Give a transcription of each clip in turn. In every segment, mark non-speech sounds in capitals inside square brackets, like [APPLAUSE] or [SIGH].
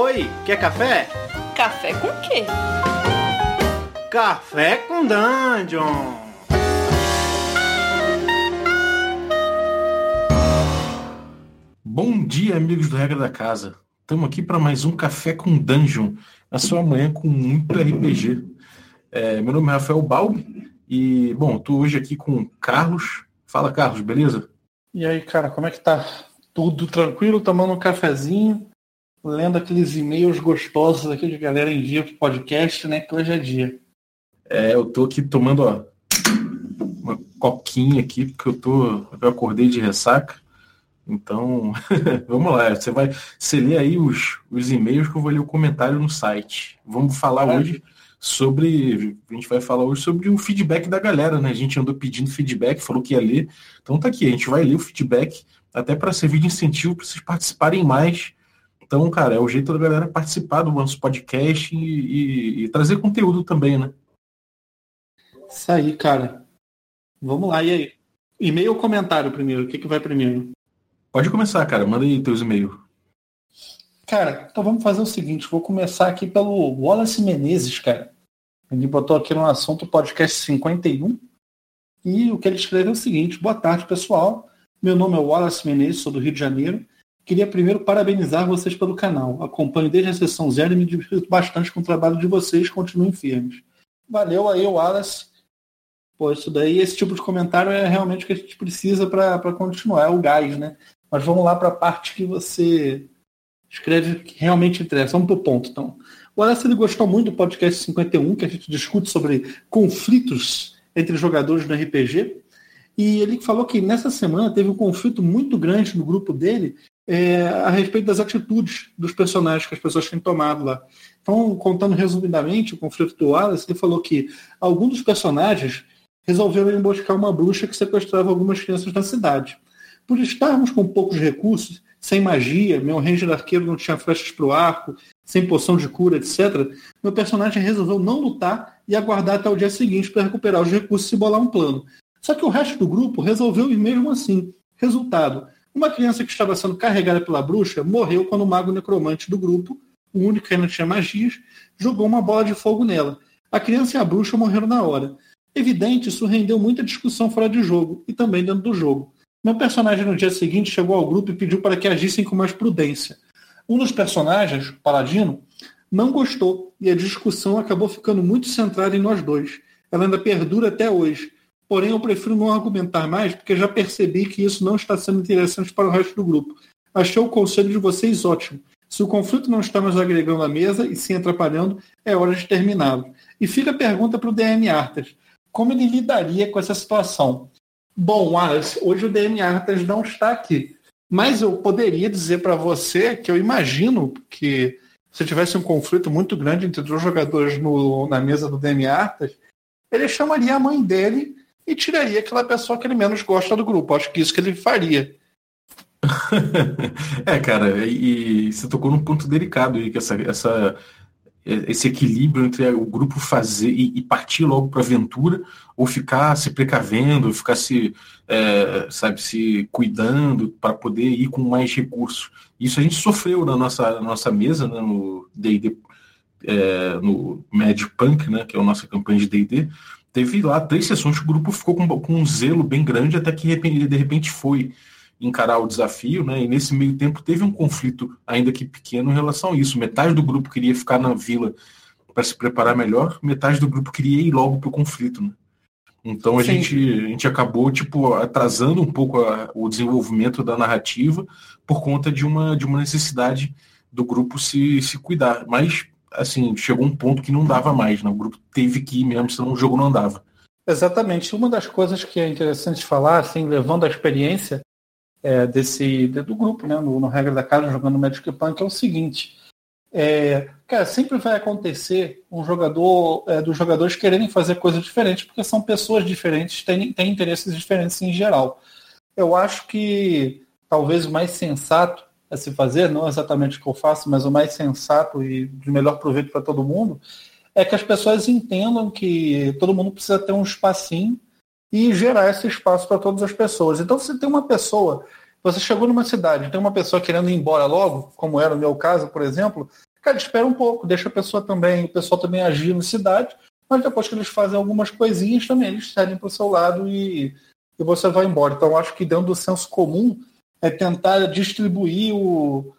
Oi, quer café? Café com quê? Café com Dungeon! Bom dia, amigos do Regra da Casa. Estamos aqui para mais um Café com Dungeon, a sua manhã com muito RPG. É, meu nome é Rafael Balbi e, bom, estou hoje aqui com o Carlos. Fala, Carlos, beleza? E aí, cara, como é que tá? Tudo tranquilo, tomando um cafezinho, lendo aqueles e-mails gostosos aqui de galera em dia pro podcast, né? Que hoje é dia. É, eu tô aqui tomando, ó, uma coquinha aqui, porque eu tô. Eu acordei de ressaca. Então, [LAUGHS] vamos lá. Você vai. Você lê aí os, os e-mails que eu vou ler o comentário no site. Vamos falar É. hoje sobre. A gente vai falar hoje sobre o feedback da galera, né? A gente andou pedindo feedback, falou que ia ler. Então tá aqui, a gente vai ler o feedback, até para servir de incentivo para vocês participarem mais. Então, cara, é o jeito da galera participar do nosso podcast e, e- e trazer conteúdo também, né? Isso aí, cara. Vamos lá, e aí? E-mail ou comentário primeiro? O que, que vai primeiro? Pode começar, cara. Manda aí teus e-mails. Cara, então vamos fazer o seguinte, vou começar aqui pelo Wallace Menezes, cara. Ele botou aqui no assunto podcast 51 e o que ele escreveu é o seguinte, boa tarde pessoal, meu nome é Wallace Menezes, sou do Rio de Janeiro. Queria primeiro parabenizar vocês pelo canal. Acompanho desde a sessão zero e me divirto bastante com o trabalho de vocês, continuem firmes. Valeu aí, Wallace. Pô, isso daí, esse tipo de comentário é realmente o que a gente precisa para continuar, é o gás, né? Mas vamos lá para a parte que você escreve que realmente interessa. Vamos para o ponto, então. O Alex ele gostou muito do podcast 51, que a gente discute sobre conflitos entre jogadores no RPG. E ele falou que nessa semana teve um conflito muito grande no grupo dele é, a respeito das atitudes dos personagens que as pessoas têm tomado lá. Então, contando resumidamente o conflito do Wallace, ele falou que alguns dos personagens resolveram emboscar uma bruxa que sequestrava algumas crianças na cidade. Por estarmos com poucos recursos, sem magia, meu ranger arqueiro não tinha flechas para o arco, sem poção de cura, etc., meu personagem resolveu não lutar e aguardar até o dia seguinte para recuperar os recursos e bolar um plano. Só que o resto do grupo resolveu ir mesmo assim. Resultado: uma criança que estava sendo carregada pela bruxa morreu quando o mago necromante do grupo, o único que ainda tinha magias, jogou uma bola de fogo nela. A criança e a bruxa morreram na hora. Evidente, isso rendeu muita discussão fora de jogo e também dentro do jogo. Meu personagem no dia seguinte chegou ao grupo e pediu para que agissem com mais prudência. Um dos personagens, o Paladino, não gostou e a discussão acabou ficando muito centrada em nós dois. Ela ainda perdura até hoje. Porém, eu prefiro não argumentar mais porque já percebi que isso não está sendo interessante para o resto do grupo. Achei o conselho de vocês ótimo. Se o conflito não está nos agregando à mesa e sim atrapalhando, é hora de terminá-lo. E fica a pergunta para o DM Artas. Como ele lidaria com essa situação? Bom, Wallace, hoje o DM Artas não está aqui. Mas eu poderia dizer para você que eu imagino que se tivesse um conflito muito grande entre dois jogadores no- na mesa do DM Artas, ele chamaria a mãe dele e tiraria aquela pessoa que ele menos gosta do grupo. Acho que isso que ele faria. [LAUGHS] é, cara, e, e você tocou num ponto delicado aí, que essa, essa, esse equilíbrio entre o grupo fazer e, e partir logo para a aventura, ou ficar se precavendo, ficar se, é, sabe, se cuidando para poder ir com mais recursos. Isso a gente sofreu na nossa, na nossa mesa, né, no D&D, é, no Mad Punk, né, que é a nossa campanha de D&D, teve lá três sessões que o grupo ficou com, com um zelo bem grande até que de repente, de repente foi encarar o desafio, né? E nesse meio tempo teve um conflito, ainda que pequeno, em relação a isso. Metade do grupo queria ficar na vila para se preparar melhor, metade do grupo queria ir logo para o conflito, né? Então a Sim. gente, a gente acabou tipo atrasando um pouco a- o desenvolvimento da narrativa por conta de uma, de uma necessidade do grupo se, se cuidar. Mas assim chegou um ponto que não dava mais, né? O grupo teve que ir mesmo, senão o jogo não andava. Exatamente. Uma das coisas que é interessante falar, assim, levando a experiência é, desse do grupo, né, no, no regra da casa jogando Magic Punk, é o seguinte: é, cara, sempre vai acontecer um jogador é, dos jogadores quererem fazer coisas diferentes, porque são pessoas diferentes, têm, têm interesses diferentes em geral. Eu acho que talvez o mais sensato a se fazer, não exatamente o que eu faço, mas o mais sensato e de melhor proveito para todo mundo, é que as pessoas entendam que todo mundo precisa ter um espacinho e gerar esse espaço para todas as pessoas. Então, se tem uma pessoa Você chegou numa cidade, tem uma pessoa querendo ir embora logo, como era o meu caso, por exemplo, cara, espera um pouco, deixa a pessoa também, o pessoal também agir na cidade, mas depois que eles fazem algumas coisinhas também, eles seguem para o seu lado e, e você vai embora. Então, acho que dentro do senso comum é tentar distribuir o,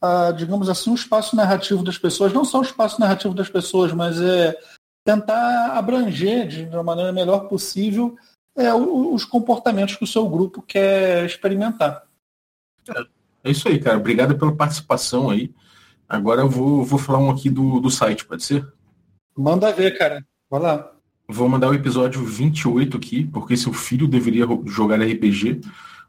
a, digamos assim, o espaço narrativo das pessoas, não só o espaço narrativo das pessoas, mas é tentar abranger de uma maneira melhor possível é, os comportamentos que o seu grupo quer experimentar. É isso aí, cara. Obrigado pela participação aí. Agora eu vou, vou falar um aqui do, do site, pode ser? Manda ver, cara. Vai lá. Vou mandar o episódio 28 aqui, porque seu filho deveria jogar RPG.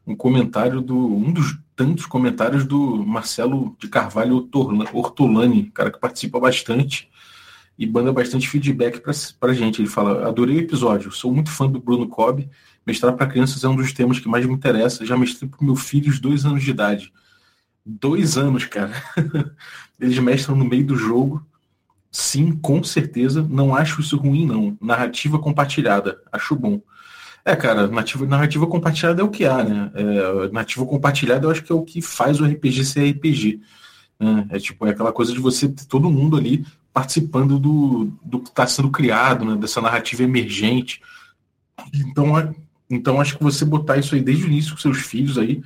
Um comentário do. Um dos tantos comentários do Marcelo de Carvalho Ortolani, cara que participa bastante e manda bastante feedback pra, pra gente. Ele fala: adorei o episódio, sou muito fã do Bruno Cobb. Mestrar para crianças é um dos temas que mais me interessa. Já mestrei para meu filho de dois anos de idade. Dois anos, cara. [LAUGHS] Eles mestram no meio do jogo Sim, com certeza. Não acho isso ruim, não. Narrativa compartilhada. Acho bom. É, cara, narrativa, narrativa compartilhada é o que há, né? É, narrativa compartilhada eu acho que é o que faz o RPG ser RPG. Né? É tipo, é aquela coisa de você ter todo mundo ali participando do, do que está sendo criado, né? dessa narrativa emergente. Então, é, então acho que você botar isso aí desde o início com seus filhos aí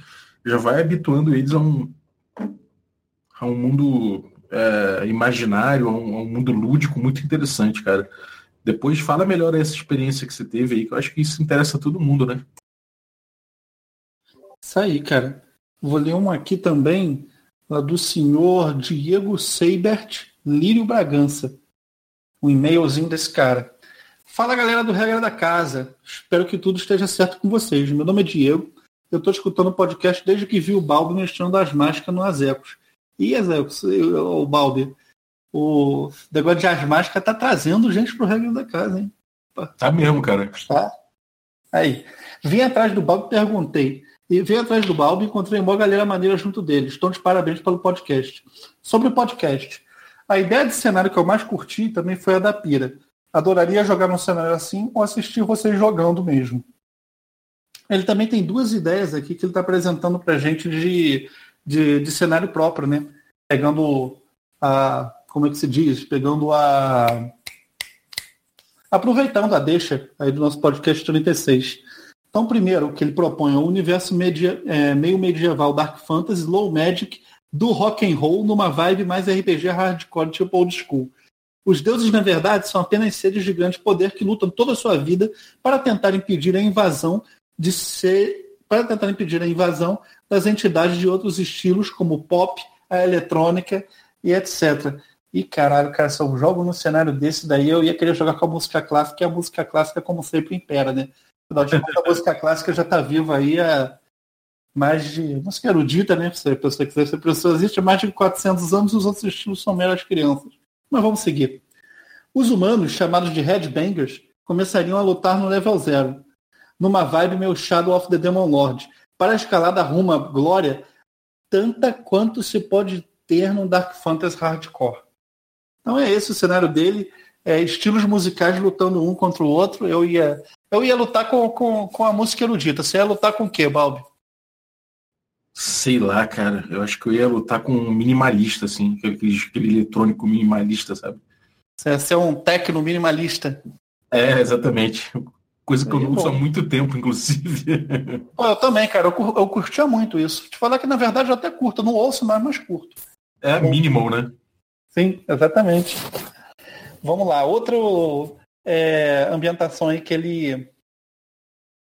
já vai habituando eles a um, a um mundo é, imaginário, a um, a um, mundo lúdico muito interessante, cara. Depois fala melhor essa experiência que você teve aí, que eu acho que isso interessa a todo mundo, né? Isso aí, cara. Vou ler uma aqui também, lá do senhor Diego Seibert Lírio Bragança. Um e-mailzinho desse cara. Fala galera do Regra da Casa. Espero que tudo esteja certo com vocês. Meu nome é Diego. Eu estou escutando o podcast desde que vi o Balbo mexendo as máscaras no Azecos. E o Balbi, o negócio de asmática tá trazendo gente pro regra da casa, hein? Tá mesmo, cara. Tá. Aí. Vim atrás do Balbi e perguntei. E vim atrás do Balbi e encontrei uma galera maneira junto deles. Estão de parabéns pelo podcast. Sobre o podcast. A ideia de cenário que eu mais curti também foi a da Pira. Adoraria jogar num cenário assim ou assistir vocês jogando mesmo. Ele também tem duas ideias aqui que ele está apresentando para gente de de, de cenário próprio, né? Pegando a. Como é que se diz? Pegando a. Aproveitando a deixa aí do nosso podcast 36. Então, primeiro, o que ele propõe é um universo media, é, meio medieval Dark Fantasy, Low Magic, do rock and roll, numa vibe mais RPG hardcore, tipo old school. Os deuses, na verdade, são apenas seres de grande poder que lutam toda a sua vida para tentar impedir a invasão de ser para tentar impedir a invasão das entidades de outros estilos, como o pop, a eletrônica e etc. E caralho, cara, se eu jogo num cenário desse, daí eu ia querer jogar com a música clássica, e a música clássica, como sempre, impera, né? a [LAUGHS] música clássica já está viva aí há mais de. Música erudita, né? Se a pessoa quiser ser pessoa, existe há mais de 400 anos, os outros estilos são meras crianças. Mas vamos seguir. Os humanos, chamados de headbangers, começariam a lutar no level zero, numa vibe meio Shadow of the Demon Lord, para a escalada rumo à glória, tanta quanto se pode ter num Dark Fantasy hardcore. Então é esse o cenário dele, é, estilos musicais lutando um contra o outro. Eu ia, eu ia lutar com, com, com a música erudita. Você ia lutar com o quê, Balbi? Sei lá, cara. Eu acho que eu ia lutar com um minimalista, assim, aquele, aquele eletrônico minimalista, sabe? Você ia ser um tecno minimalista. É, exatamente. Coisa que eu não uso há muito tempo, inclusive. [LAUGHS] Pô, eu também, cara. Eu, eu curtia muito isso. Te falar que, na verdade, eu até curto. Eu não ouço mais, mas curto. É minimal, né? Sim, exatamente. Vamos lá. Outra é, ambientação aí que ele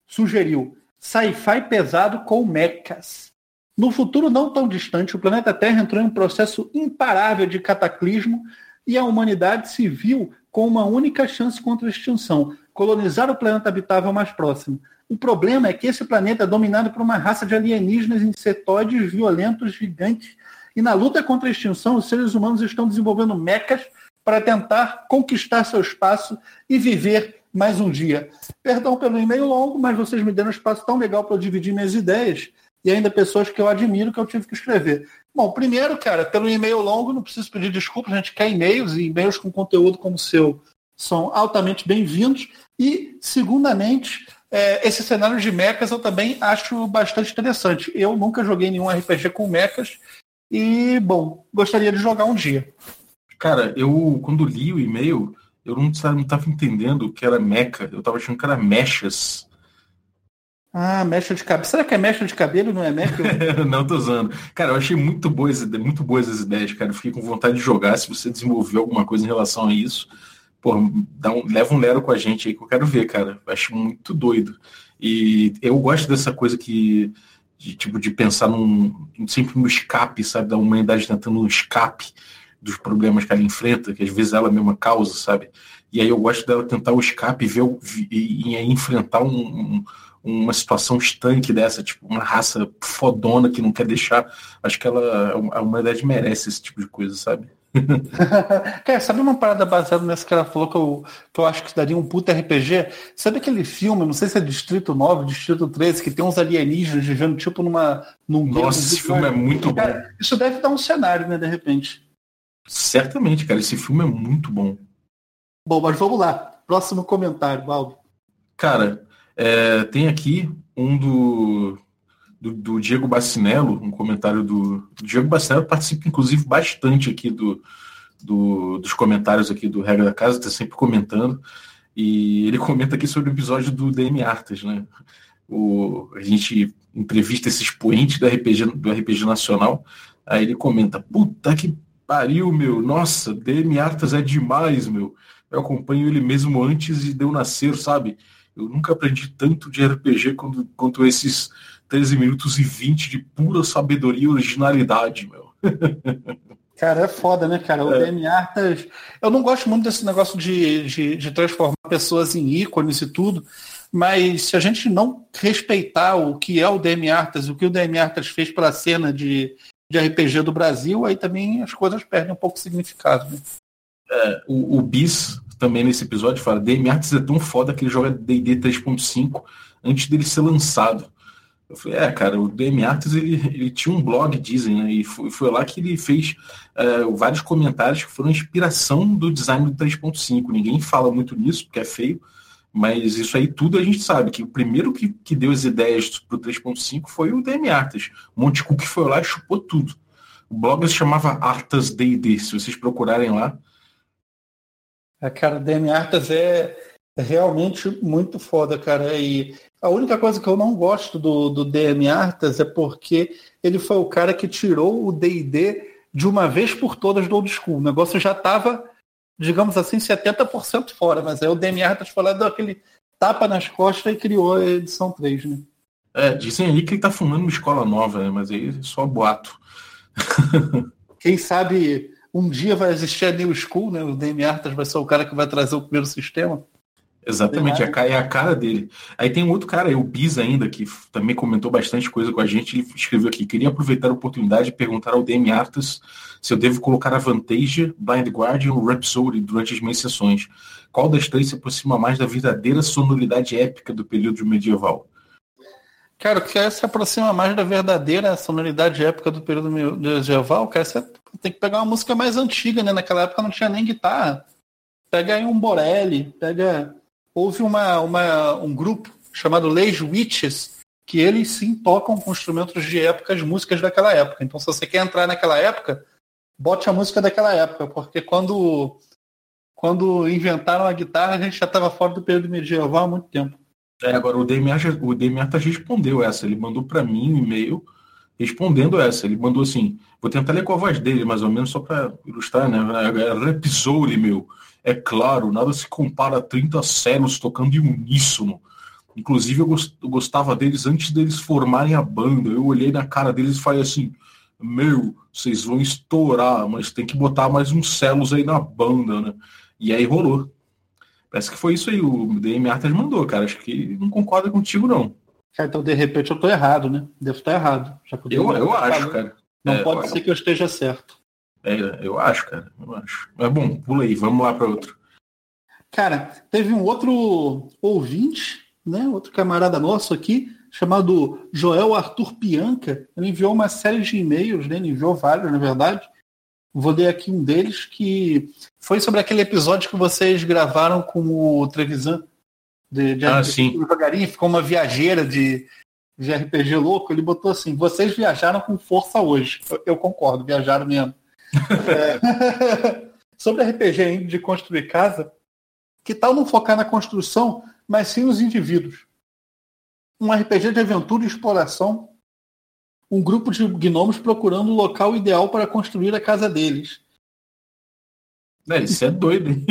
sugeriu. Sci-fi pesado com mechas. No futuro não tão distante, o planeta Terra entrou em um processo imparável de cataclismo e a humanidade se viu com uma única chance contra a extinção, colonizar o planeta habitável mais próximo. O problema é que esse planeta é dominado por uma raça de alienígenas insetoides violentos, gigantes, e na luta contra a extinção, os seres humanos estão desenvolvendo mecas para tentar conquistar seu espaço e viver mais um dia. Perdão pelo e-mail longo, mas vocês me deram um espaço tão legal para eu dividir minhas ideias e ainda pessoas que eu admiro que eu tive que escrever. Bom, primeiro, cara, pelo e-mail longo, não preciso pedir desculpas, a gente quer e-mails e e-mails com conteúdo como o seu são altamente bem-vindos. E, segundamente, é, esse cenário de mechas eu também acho bastante interessante. Eu nunca joguei nenhum RPG com mechas e, bom, gostaria de jogar um dia. Cara, eu, quando li o e-mail, eu não estava entendendo o que era mecha. Eu estava achando que era mechas. Ah, mecha de cabelo. Será que é mecha de cabelo não é mecha? [LAUGHS] não, tô usando. Cara, eu achei muito boas, muito boas as ideias, cara. Eu fiquei com vontade de jogar. Se você desenvolver alguma coisa em relação a isso, pô, dá um, leva um lero com a gente aí que eu quero ver, cara. Eu acho muito doido. E eu gosto dessa coisa que. De, tipo, de pensar num, sempre no escape, sabe? Da humanidade tentando um escape dos problemas que ela enfrenta, que às vezes ela mesma causa, sabe? E aí eu gosto dela tentar o escape e, ver, e, e enfrentar um, um uma situação estanque dessa, tipo, uma raça fodona que não quer deixar. Acho que ela, a humanidade merece esse tipo de coisa, sabe? [LAUGHS] Cara, sabe uma parada baseada nessa que ela falou que eu, que eu acho que daria um puta RPG? Sabe aquele filme, não sei se é Distrito 9, Distrito 13, que tem uns alienígenas vivendo tipo numa. Num Nossa, esse filme é muito bom. isso deve dar um cenário, né, de repente. Certamente, cara, esse filme é muito bom. Bom, mas vamos lá. Próximo comentário, Valdo. Cara, é, tem aqui um do, do, do, Diego Bacinello, um comentário do, Diego Bacinello, participa inclusive bastante aqui do, do, dos comentários aqui do Regra da Casa, está sempre comentando. E ele [LAUGHS] comenta aqui sobre o episódio do DM Artas, né? O, a gente entrevista esse expoente do RPG, do RPG Nacional. Aí ele comenta: Puta que pariu, meu. Nossa, DM Artas é demais, meu. Eu acompanho ele mesmo antes de eu nascer, sabe? Eu nunca aprendi tanto de RPG quanto, quanto esses 13 minutos e 20 de pura sabedoria e originalidade, meu. Cara, é foda, né, cara? O é. DM Artas. Eu não gosto muito desse negócio de, de, de, transformar pessoas em ícones e tudo, mas se a gente não respeitar o que é o DM Artas, o que o DM Artas fez pela cena de, de RPG do Brasil, aí também as coisas perdem um pouco de significado. Né? É, o, o Bis também nesse episódio fala: DM Arts é tão foda que ele joga DD 3.5 antes dele ser lançado. Eu falei, é, cara, o DM Arts ele, ele tinha um blog, dizem, né? E foi, foi lá que ele fez uh, vários comentários que foram inspiração do design do 3.5. Ninguém fala muito nisso, porque é feio, mas isso aí tudo a gente sabe, que o primeiro que, que deu as ideias para o 3.5 foi o DM Artas. O Monte Cook foi lá e chupou tudo. O blog se chamava Artas D&D, se vocês procurarem lá. A cara, DM Artas é, é realmente muito foda, cara. E a única coisa que eu não gosto do, do DM Artas é porque ele foi o cara que tirou o D&D de uma vez por todas do old school. O negócio já estava digamos assim, 70% fora, mas aí o DM Artas foi lá, deu aquele tapa nas costas e criou a edição 3, né? É, dizem aí que ele tá fumando uma escola nova, né? Mas aí é só boato. [LAUGHS] Quem sabe um dia vai existir a New School, né? O DM Artas vai ser o cara que vai trazer o primeiro sistema. Exatamente, é a cara dele. Aí tem um outro cara, o Biz ainda, que também comentou bastante coisa com a gente. Ele escreveu aqui: queria aproveitar a oportunidade e perguntar ao DM Artas se eu devo colocar a Vantage, Blind Guardian ou Rhapsody durante as minhas sessões. Qual das três se aproxima mais da verdadeira sonoridade épica do período medieval? Cara, o que se aproxima mais da verdadeira sonoridade épica do período medieval, cara, você tem que pegar uma música mais antiga, né? Naquela época não tinha nem guitarra. Pega aí um Borelli, pega houve uma, uma, um grupo chamado Leis Witches, que eles sim tocam com instrumentos de época as músicas daquela época. Então, se você quer entrar naquela época, bote a música daquela época, porque quando, quando inventaram a guitarra, a gente já estava fora do período medieval há muito tempo. É, agora o DMA, o DMA respondeu essa, ele mandou para mim um e-mail respondendo essa. Ele mandou assim: vou tentar ler com a voz dele, mais ou menos, só para ilustrar, né? Repisou-lhe, meu. É claro, nada se compara a 30 celos tocando em uníssono. Inclusive, eu gostava deles antes deles formarem a banda. Eu olhei na cara deles e falei assim: Meu, vocês vão estourar, mas tem que botar mais uns celos aí na banda, né? E aí rolou. Parece que foi isso aí, o DM Arthur mandou, cara. Acho que não concorda contigo, não. então de repente eu tô errado, né? Devo estar errado. eu, eu acho, cara. Não é, pode ser que eu esteja certo. É, eu acho, cara. Eu acho. Mas bom, pula aí, vamos lá para outro. Cara, teve um outro ouvinte, né? Outro camarada nosso aqui, chamado Joel Arthur Pianca. Ele enviou uma série de e-mails, né? Ele enviou vários, na verdade. Vou ler aqui um deles que foi sobre aquele episódio que vocês gravaram com o Trevisan de, de Ah, sim. jogaria, ficou uma viajeira de, de RPG louco, ele botou assim, vocês viajaram com força hoje. Eu, eu concordo, viajaram mesmo. É. [LAUGHS] Sobre RPG ainda de construir casa, que tal não focar na construção, mas sim nos indivíduos? Um RPG de aventura e exploração, um grupo de gnomos procurando o local ideal para construir a casa deles. É, isso é doido, hein?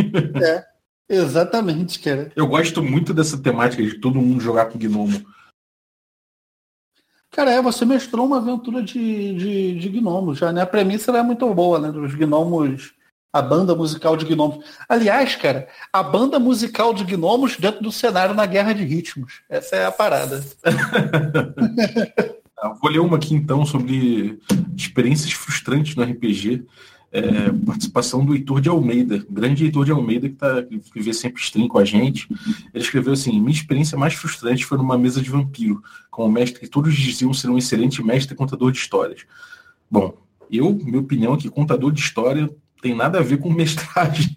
Exatamente, cara. Eu gosto muito dessa temática de todo mundo jogar com gnomo. Cara, é, você mestrou uma aventura de, de, de gnomos já, né? A premissa é muito boa, né? Dos gnomos, a banda musical de gnomos. Aliás, cara, a banda musical de gnomos dentro do cenário na Guerra de Ritmos. Essa é a parada. [LAUGHS] Vou ler uma aqui então sobre experiências frustrantes no RPG. É, participação do Heitor de Almeida, grande Heitor de Almeida que, tá, que vê sempre stream com a gente. Ele escreveu assim: Minha experiência mais frustrante foi numa mesa de vampiro, com um mestre que todos diziam ser um excelente mestre contador de histórias. Bom, eu, minha opinião é que contador de história tem nada a ver com [LAUGHS] mestragem.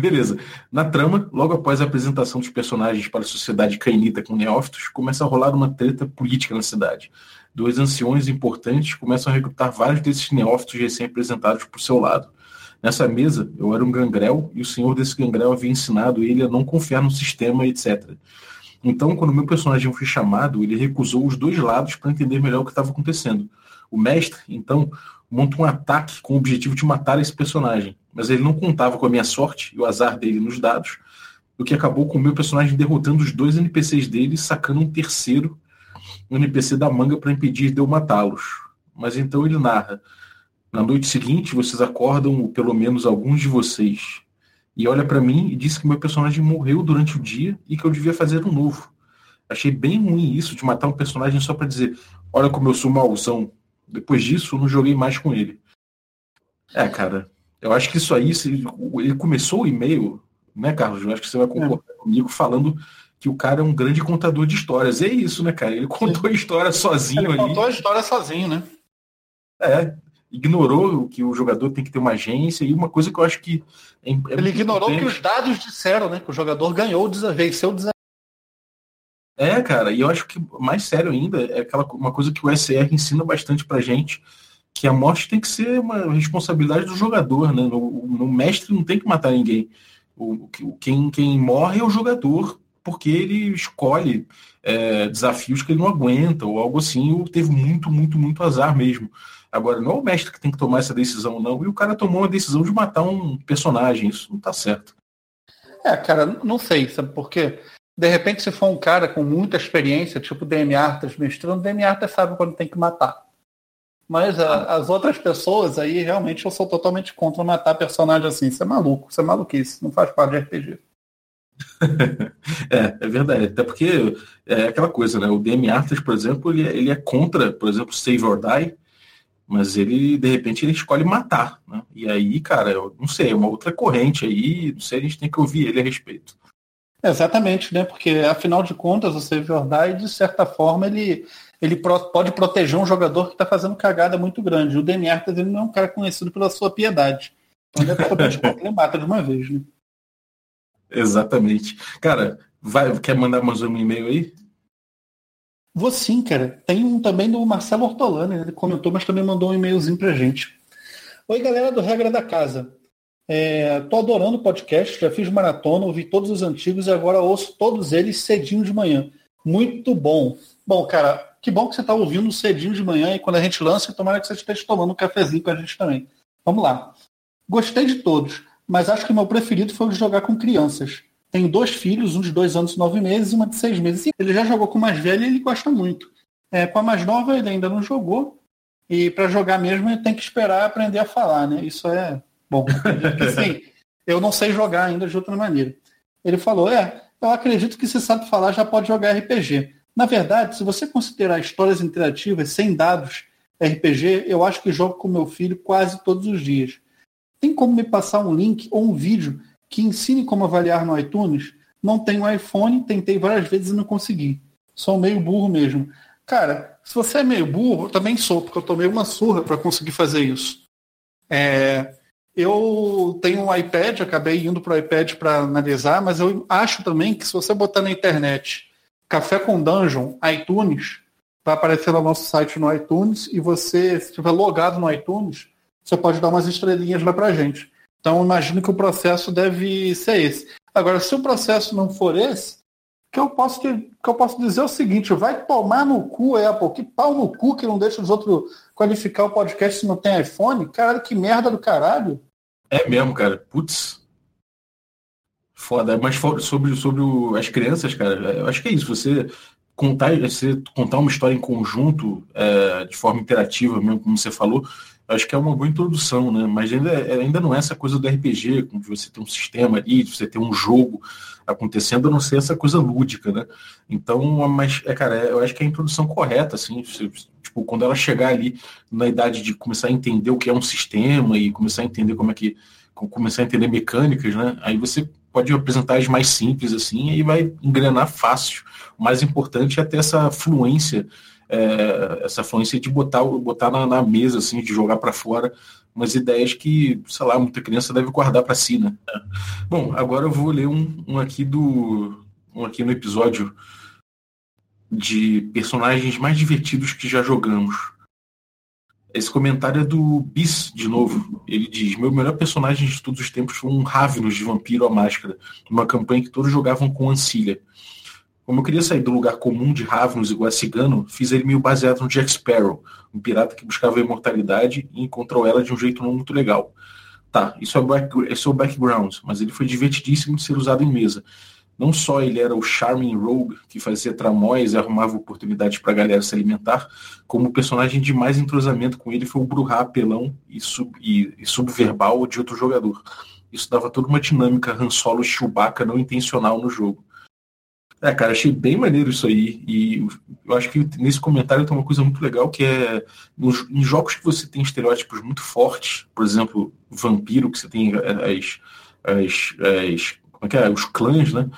Beleza. Na trama, logo após a apresentação dos personagens para a sociedade cainita com neófitos, começa a rolar uma treta política na cidade. Dois anciões importantes começam a recrutar vários desses neófitos recém-apresentados por seu lado. Nessa mesa, eu era um gangrel e o senhor desse gangrel havia ensinado ele a não confiar no sistema, etc. Então, quando meu personagem foi chamado, ele recusou os dois lados para entender melhor o que estava acontecendo. O mestre, então, monta um ataque com o objetivo de matar esse personagem, mas ele não contava com a minha sorte e o azar dele nos dados, o que acabou com o meu personagem derrotando os dois NPCs dele sacando um terceiro NPC da manga para impedir de eu matá-los. Mas então ele narra: Na noite seguinte, vocês acordam, pelo menos alguns de vocês, e olha para mim e diz que meu personagem morreu durante o dia e que eu devia fazer um novo. Achei bem ruim isso de matar um personagem só para dizer: Olha como eu sou mauzão. Depois disso, eu não joguei mais com ele. É, cara, eu acho que isso aí, ele começou o e-mail, né, Carlos? Eu acho que você vai concordar comigo falando que o cara é um grande contador de histórias. E é isso, né, cara? Ele contou a história sozinho Ele ali. contou a história sozinho, né? É, ignorou que o jogador tem que ter uma agência e uma coisa que eu acho que é, é Ele ignorou que os dados disseram, né? Que o jogador ganhou, venceu o desafio. É, cara, e eu acho que mais sério ainda é aquela uma coisa que o SR ensina bastante pra gente, que a morte tem que ser uma responsabilidade do jogador, né? O, o mestre não tem que matar ninguém. O, quem, quem morre é o jogador, porque ele escolhe é, desafios que ele não aguenta, ou algo assim, ou teve muito, muito, muito azar mesmo. Agora, não é o mestre que tem que tomar essa decisão, não. E o cara tomou a decisão de matar um personagem, isso não tá certo. É, cara, não sei, sabe por quê? De repente, se for um cara com muita experiência, tipo DM Artas mestrando, DM Artas sabe quando tem que matar. Mas a- as outras pessoas aí, realmente, eu sou totalmente contra matar personagem assim. Isso é maluco, isso é maluquice, não faz parte de RPG. [LAUGHS] É, é verdade. Até porque é aquela coisa, né? O DM Arthas, por exemplo, ele, é- ele é contra, por exemplo, Save or Die, mas ele, de repente, ele escolhe matar, né? E aí, cara, eu não sei, é uma outra corrente aí, não sei, a gente tem que ouvir ele a respeito. Exatamente, né? Porque afinal de contas, o Save Die, de certa forma, ele, ele pode proteger um jogador que está fazendo cagada muito grande. O DM Artas, ele não é um cara conhecido pela sua piedade. Então, ele é totalmente [LAUGHS] de uma vez, né? Exatamente. Cara, vai, quer mandar mais um e-mail aí? Vou sim, cara. Tem um também do Marcelo Ortolani, né? ele comentou, mas também mandou um e-mailzinho pra gente. Oi, galera do Regra da Casa. É, tô adorando o podcast, já fiz maratona, ouvi todos os antigos e agora ouço todos eles cedinho de manhã. Muito bom. Bom, cara, que bom que você está ouvindo cedinho de manhã e quando a gente lança, tomara que você esteja tomando um cafezinho com a gente também. Vamos lá. Gostei de todos, mas acho que meu preferido foi o de jogar com crianças. Tenho dois filhos, um de dois anos e nove meses e uma de seis meses. Ele já jogou com o mais velho e ele gosta muito. É, com a mais nova ele ainda não jogou. E para jogar mesmo ele tem que esperar aprender a falar, né? Isso é bom. Porque, sim, eu não sei jogar ainda de outra maneira. Ele falou, é, eu acredito que se sabe falar já pode jogar RPG. Na verdade, se você considerar histórias interativas sem dados RPG, eu acho que jogo com meu filho quase todos os dias. Tem como me passar um link ou um vídeo que ensine como avaliar no iTunes? Não tenho iPhone, tentei várias vezes e não consegui. Sou meio burro mesmo. Cara, se você é meio burro, eu também sou, porque eu tomei uma surra para conseguir fazer isso. É, Eu tenho um iPad, acabei indo para o iPad para analisar, mas eu acho também que se você botar na internet Café com Dungeon, iTunes, vai aparecer no nosso site no iTunes e você, se estiver logado no iTunes, você pode dar umas estrelinhas lá para gente. Então imagino que o processo deve ser esse. Agora, se o processo não for esse, que eu posso, que, que eu posso dizer é o seguinte, vai tomar no cu, Apple, que pau no cu que não deixa os outros qualificar o podcast se não tem iPhone. Caralho, que merda do caralho. É mesmo, cara. Putz. Foda. Mas sobre, sobre o, as crianças, cara, eu acho que é isso. Você contar, você contar uma história em conjunto, é, de forma interativa, mesmo como você falou, acho que é uma boa introdução, né? Mas ainda, ainda não é essa coisa do RPG, que você tem um sistema ali, você tem um jogo acontecendo, a não ser essa coisa lúdica, né? Então, mas, é, cara, eu acho que é a introdução correta, assim, tipo, quando ela chegar ali na idade de começar a entender o que é um sistema e começar a entender como é que, começar a entender mecânicas, né? Aí você pode apresentar as mais simples, assim, e vai engrenar fácil. O mais importante é ter essa fluência é, essa fluência de botar, botar na, na mesa, assim, de jogar para fora umas ideias que, sei lá, muita criança deve guardar para si, né? Bom, agora eu vou ler um, um aqui do um aqui no episódio de personagens mais divertidos que já jogamos. Esse comentário é do Bis, de novo. Ele diz: Meu melhor personagem de todos os tempos foi um Ravnus de Vampiro à Máscara, numa campanha que todos jogavam com Ancilha. Como eu queria sair do lugar comum de Ravnus igual a Cigano, fiz ele meio baseado no Jack Sparrow, um pirata que buscava a imortalidade e encontrou ela de um jeito não muito legal. Tá, isso é, back, isso é o background, mas ele foi divertidíssimo de ser usado em mesa. Não só ele era o charming rogue que fazia tramóis e arrumava oportunidades para a galera se alimentar, como o personagem de mais entrosamento com ele foi o Bruhá apelão e, sub, e, e subverbal de outro jogador. Isso dava toda uma dinâmica Han Solo Chewbacca não intencional no jogo. É, cara, achei bem maneiro isso aí. E eu acho que nesse comentário tem uma coisa muito legal que é nos, em jogos que você tem estereótipos muito fortes, por exemplo, vampiro, que você tem as, as, as como é que é? os clãs, né?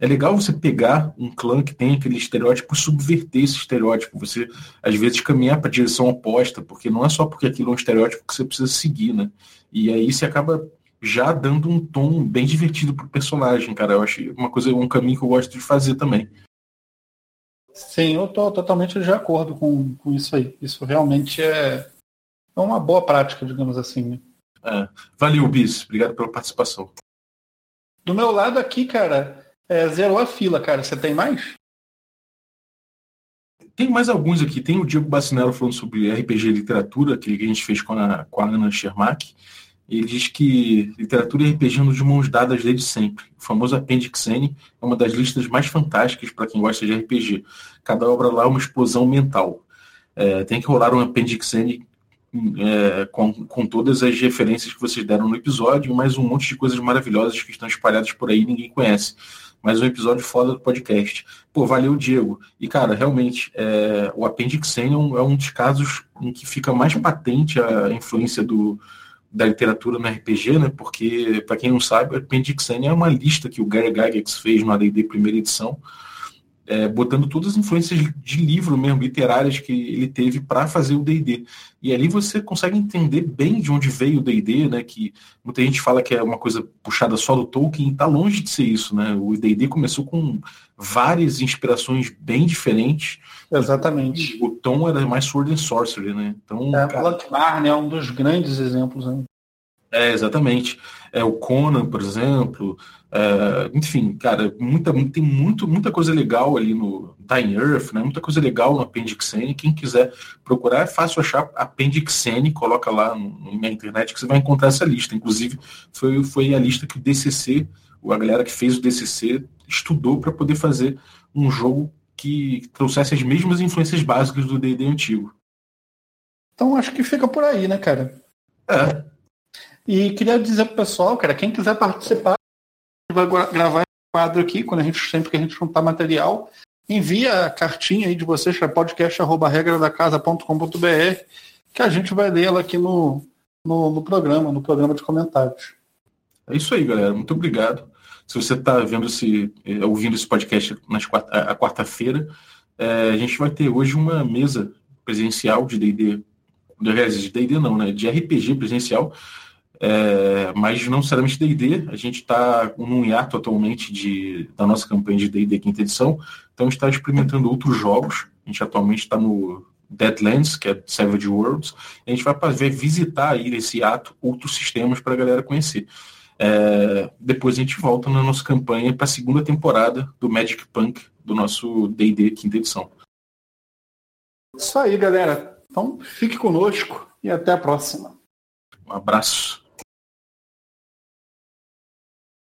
É legal você pegar um clã que tem aquele estereótipo e subverter esse estereótipo. Você, às vezes, caminhar para a direção oposta, porque não é só porque aquilo é um estereótipo que você precisa seguir, né? E aí você acaba já dando um tom bem divertido pro personagem, cara. Eu acho uma coisa, um caminho que eu gosto de fazer também. Sim, eu tô totalmente de acordo com, com isso aí. Isso realmente é, é uma boa prática, digamos assim. Né? É. Valeu, Bis. Obrigado pela participação. Do meu lado aqui, cara, é, zerou a fila, cara. Você tem mais? Tem mais alguns aqui. Tem o Diego Bacinello falando sobre RPG e literatura, que a gente fez com a, com a Ana Schermack. Ele diz que literatura e RPG andam de mãos dadas desde sempre. O famoso Appendix N é uma das listas mais fantásticas para quem gosta de RPG. Cada obra lá é uma explosão mental. É, tem que rolar um Appendix N é, com, com todas as referências que vocês deram no episódio, mais um monte de coisas maravilhosas que estão espalhadas por aí e ninguém conhece. Mais um episódio foda do podcast. Pô, valeu, Diego. E, cara, realmente, é, o Appendix N é um, é um dos casos em que fica mais patente a influência do, da literatura no RPG, né? Porque, para quem não sabe, o Appendix N é uma lista que o Gary Gygax fez no AD&D primeira edição, é, botando todas as influências de livro mesmo, literárias que ele teve para fazer o D&D. E ali você consegue entender bem de onde veio o D&D, né? Que muita gente fala que é uma coisa puxada só do Tolkien, está longe de ser isso, né? O D&D começou com várias inspirações bem diferentes. Exatamente. O tom era mais Sword and Sorcery, né? Então, é, cara... Né, é um dos grandes exemplos, né? É, exatamente. É, o Conan, por exemplo. É, enfim, cara, muita, tem muito, muita coisa legal ali no Dying Earth, né? Muita coisa legal no Appendix N. Quem quiser procurar, é fácil achar Appendix N, coloca lá no, na internet que você vai encontrar essa lista. Inclusive, foi, foi a lista que o DCC, a galera que fez o DCC, estudou para poder fazer um jogo que trouxesse as mesmas influências básicas do D&D antigo. Então acho que fica por aí, né, cara? É. E queria dizer pro pessoal, cara, quem quiser participar, vai gravar esse quadro aqui, quando a gente, sempre que a gente juntar material, envia a cartinha aí de vocês para podcast.regradacasa.com.br que a gente vai ler ela aqui no, no, no, programa, no programa de comentários. É isso aí, galera. Muito obrigado. Se você está vendo esse, eh, ouvindo esse podcast nas quarta, a quarta-feira, é, a gente vai ter hoje uma mesa presencial de D&D, de D&D não, né? De RPG presencial, É, mas não necessariamente D&D, a gente está num hiato atualmente de, da nossa campanha de D&D quinta edição, então a gente está experimentando outros jogos, a gente atualmente está no Deadlands, que é Savage Worlds, e a gente vai fazer, visitar aí nesse ato outros sistemas para a galera conhecer. É, depois a gente volta na nossa campanha para a segunda temporada do Magic Punk, do nosso D&D quinta edição. Isso aí, galera. Então fique conosco e até a próxima. Um abraço.